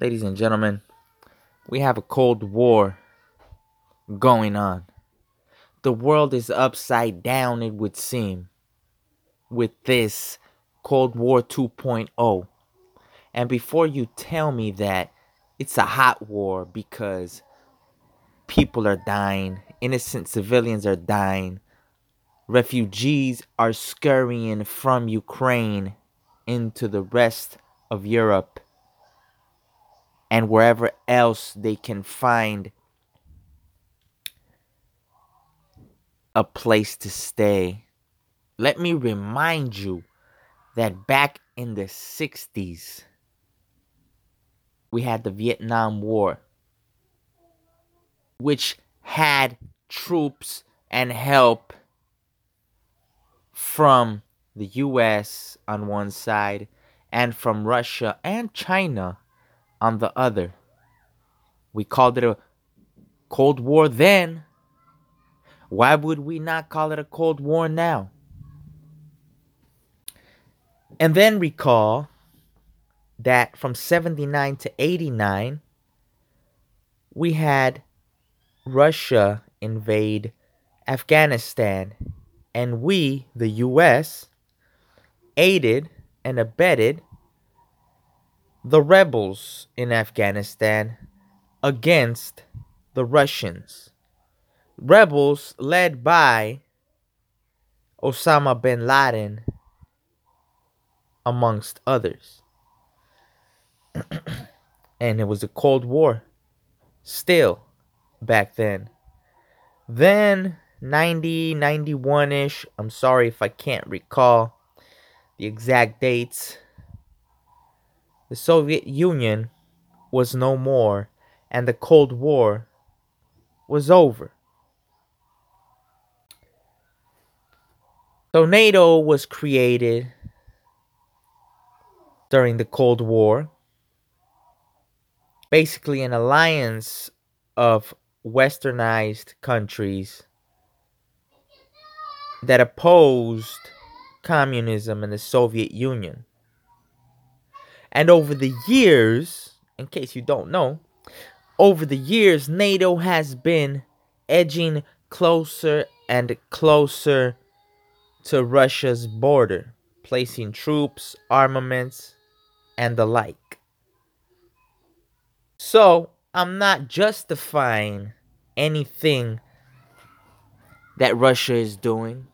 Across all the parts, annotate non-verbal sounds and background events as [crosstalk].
Ladies and gentlemen, we have a Cold War going on. The world is upside down, it would seem, with this Cold War 2.0. And before you tell me that it's a hot war because people are dying, innocent civilians are dying, refugees are scurrying from Ukraine into the rest of Europe and wherever else they can find a place to stay. Let me remind you that back in the 60s, we had the Vietnam War, which had troops and help from the US on one side and from Russia and China on the other. We called it a Cold War then. Why would we not call it a Cold War now? And then recall that from 79 to 89, we had Russia invade Afghanistan, and we, the US, aided and abetted the rebels in Afghanistan against the Russians. Rebels led by Osama bin Laden, amongst others. [clears throat] and it was a Cold War still back then. Then 90, 91 ish, I'm sorry if I can't recall the exact dates the Soviet Union was no more and the Cold War was over. So NATO was created during the Cold War, basically an alliance of westernized countries that opposed communism and the Soviet Union. And over the years, in case you don't know, over the years, NATO has been edging closer and closer to Russia's border, placing troops, armaments, and the like. So, I'm not justifying anything that Russia is doing.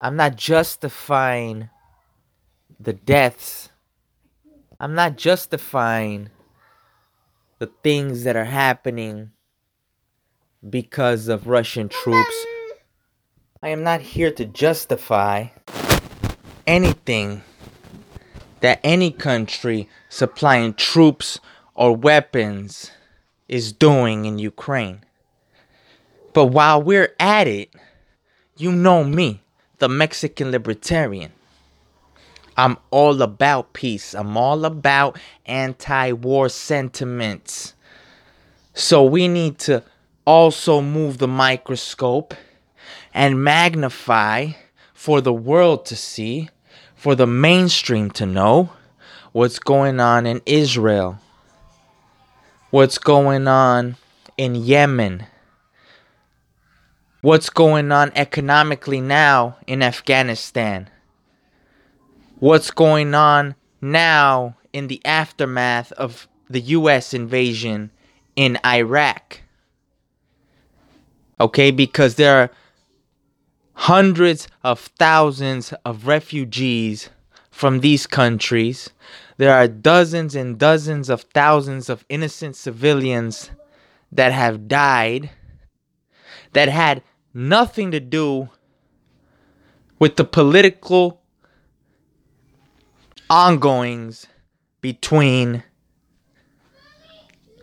I'm not justifying the deaths. I'm not justifying the things that are happening because of Russian troops. I am not here to justify anything that any country supplying troops or weapons is doing in Ukraine. But while we're at it, you know me, the Mexican libertarian. I'm all about peace. I'm all about anti war sentiments. So we need to also move the microscope and magnify for the world to see, for the mainstream to know what's going on in Israel, what's going on in Yemen, what's going on economically now in Afghanistan what's going on now in the aftermath of the US invasion in Iraq. Okay, because there are hundreds of thousands of refugees from these countries. There are dozens and dozens of thousands of innocent civilians that have died that had nothing to do with the political ongoings between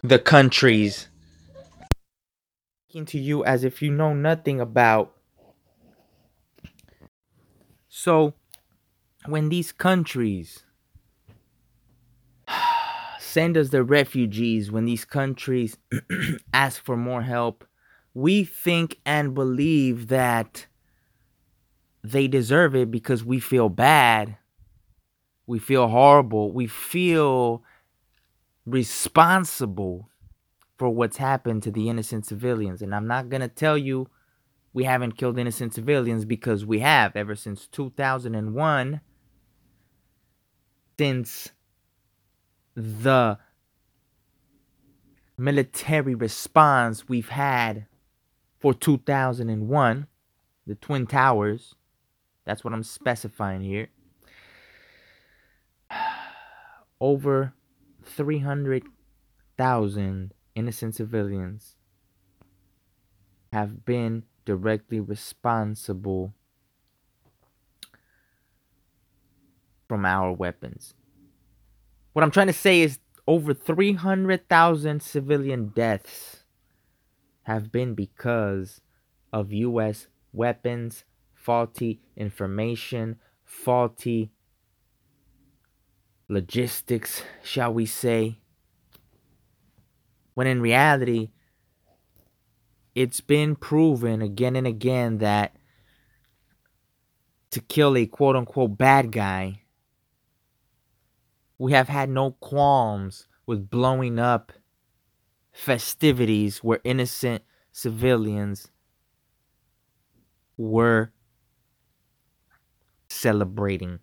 the countries. Speaking to you as if you know nothing about. So, when these countries [sighs] send us the refugees, when these countries [clears throat] ask for more help, we think and believe that they deserve it because we feel bad we feel horrible. We feel responsible for what's happened to the innocent civilians. And I'm not going to tell you we haven't killed innocent civilians because we have ever since 2001 since the military response we've had for 2001 the twin towers that's what i'm specifying here over 300,000 innocent civilians have been directly responsible from our weapons. What I'm trying to say is over 300,000 civilian deaths have been because of US weapons, faulty information, faulty logistics, shall we say. When in reality, it's been proven again and again that to kill a quote unquote bad guy, we have had no qualms with blowing up festivities where innocent civilians were celebrating.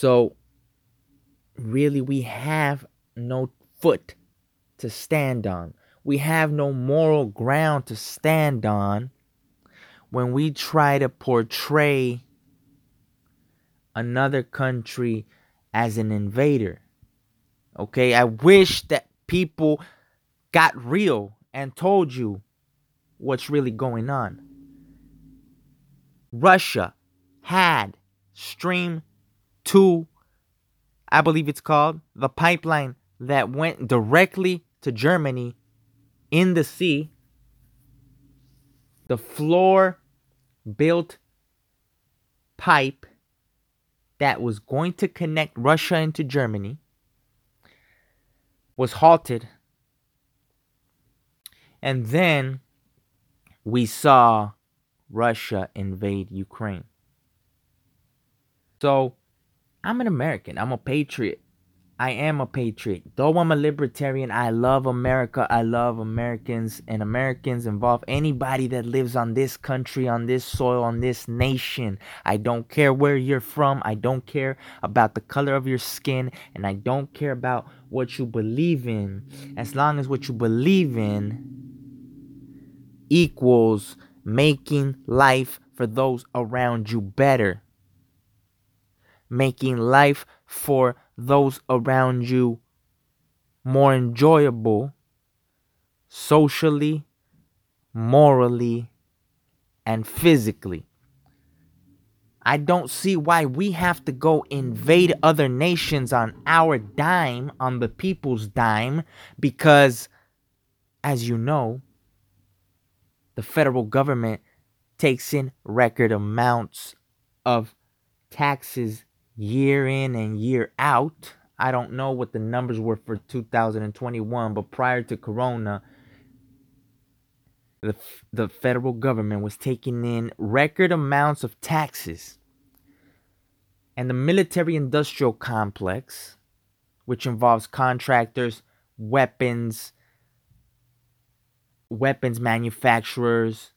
So, really, we have no foot to stand on. We have no moral ground to stand on when we try to portray another country as an invader. Okay, I wish that people got real and told you what's really going on. Russia had Stream 2, I believe it's called, the pipeline that went directly to Germany in the sea. The floor built pipe that was going to connect Russia into Germany was halted. And then we saw Russia invade Ukraine. So I'm an American. I'm a patriot. I am a patriot. Though I'm a libertarian, I love America. I love Americans, and Americans involve anybody that lives on this country, on this soil, on this nation. I don't care where you're from. I don't care about the color of your skin, and I don't care about what you believe in. As long as what you believe in equals making life for those around you better making life for those around you more enjoyable socially, morally, and physically. I don't see why we have to go invade other nations on our dime, on the people's dime, because, as you know, the federal government takes in record amounts of taxes year in and year out. I don't know what the numbers were for 2021, but prior to Corona, the, the federal government was taking in record amounts of taxes. And the military industrial complex, which involves contractors, weapons, weapons manufacturers,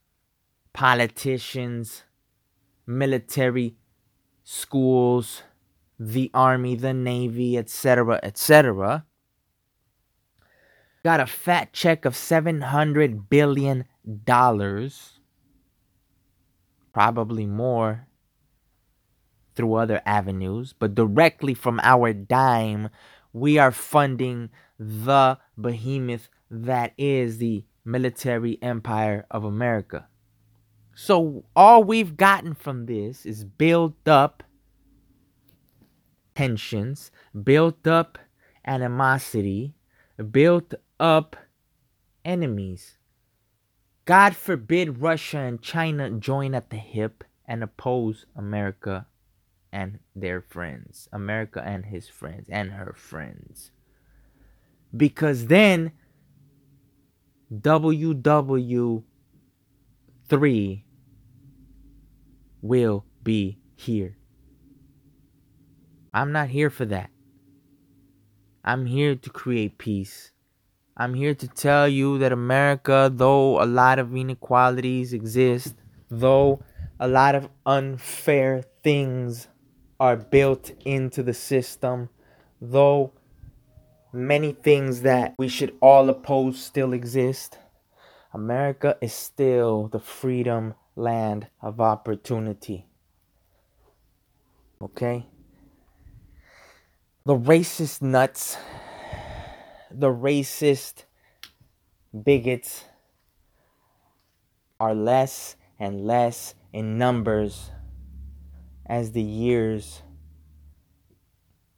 politicians, military schools, the army, the navy, etc., etc., got a fat check of 700 billion dollars, probably more through other avenues, but directly from our dime, we are funding the behemoth that is the military empire of America. So all we've gotten from this is built up tensions, built up animosity, built up enemies. God forbid Russia and China join at the hip and oppose America and their friends, America and his friends and her friends. Because then WW3 will be here. I'm not here for that. I'm here to create peace. I'm here to tell you that America, though a lot of inequalities exist, though a lot of unfair things are built into the system, though many things that we should all oppose still exist, America is still the freedom land of opportunity. Okay? The racist nuts the racist bigots are less and less in numbers as the years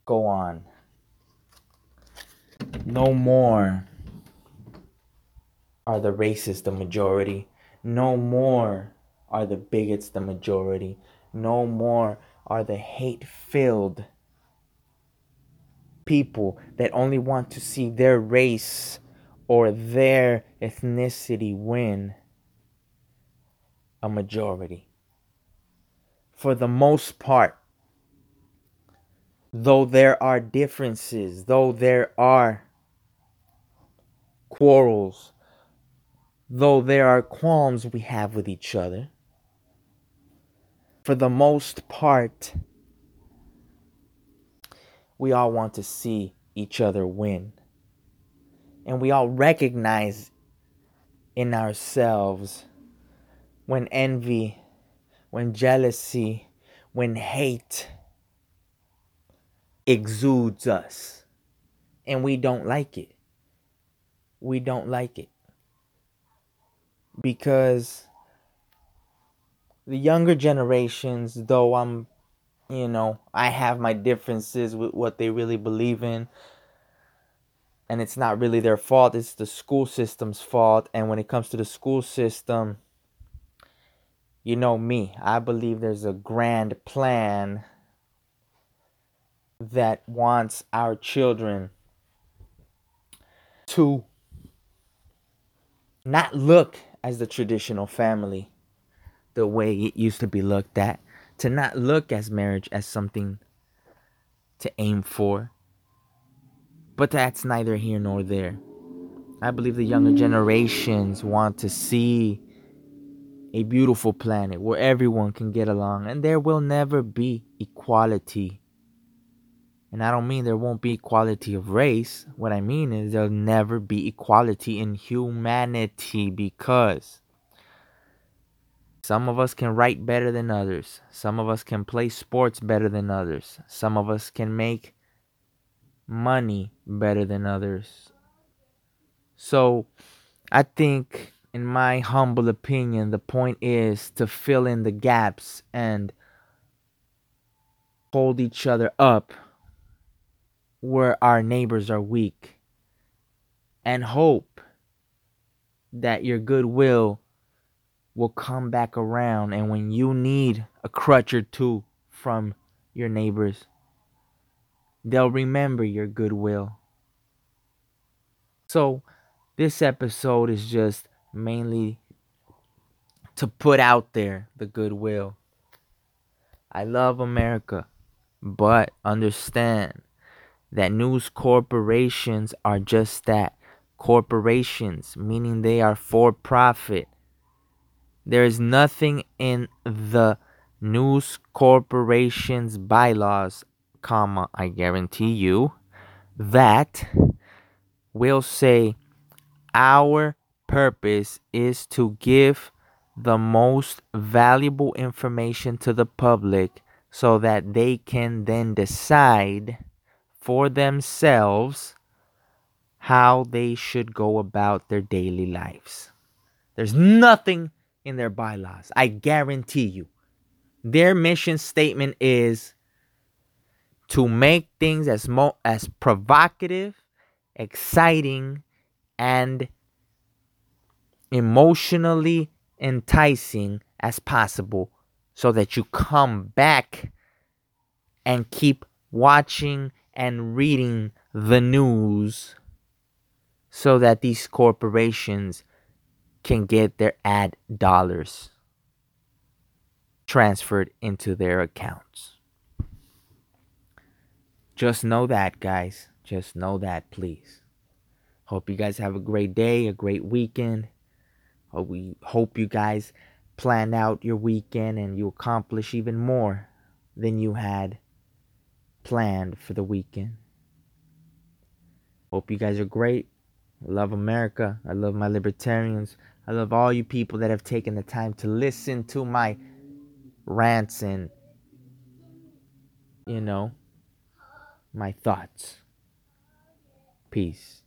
go on. No more are the racists the majority. No more are the bigots the majority. No more are the hate filled people that only want to see their race or their ethnicity win a majority. For the most part, though there are differences, though there are quarrels, though there are qualms we have with each other, for the most part, we all want to see each other win. And we all recognize in ourselves when envy, when jealousy, when hate exudes us. And we don't like it. We don't like it. Because the younger generations, though I'm you know, I have my differences with what they really believe in. And it's not really their fault, it's the school system's fault. And when it comes to the school system, you know me, I believe there's a grand plan that wants our children to not look as the traditional family the way it used to be looked at to not look as marriage as something to aim for. But that's neither here nor there. I believe the younger generations want to see a beautiful planet where everyone can get along and there will never be equality. And I don't mean there won't be equality of race. What I mean is there'll never be equality in humanity because some of us can write better than others. Some of us can play sports better than others. Some of us can make money better than others. So, I think, in my humble opinion, the point is to fill in the gaps and hold each other up where our neighbors are weak and hope that your goodwill will come back around. And when you need a crutch or two from your neighbors, they'll remember your goodwill. So, this episode is just mainly to put out there the goodwill. I love America, but understand that news corporations are just that corporations, meaning they are for profit. There is nothing in the News Corporation's bylaws, comma, I guarantee you, that will say our purpose is to give the most valuable information to the public so that they can then decide for themselves how they should go about their daily lives. There's nothing in their bylaws. I guarantee you. Their mission statement is to make things as mo- as provocative, exciting, and emotionally enticing as possible so that you come back and keep watching and reading the news so that these corporations can get their ad dollars transferred into their accounts. Just know that, guys. Just know that, please. Hope you guys have a great day, a great weekend. Hope we hope you guys plan out your weekend and you accomplish even more than you had planned for the weekend. Hope you guys are great. I love America. I love my libertarians. I love all you people that have taken the time to listen to my rants and, you know, my thoughts. Peace.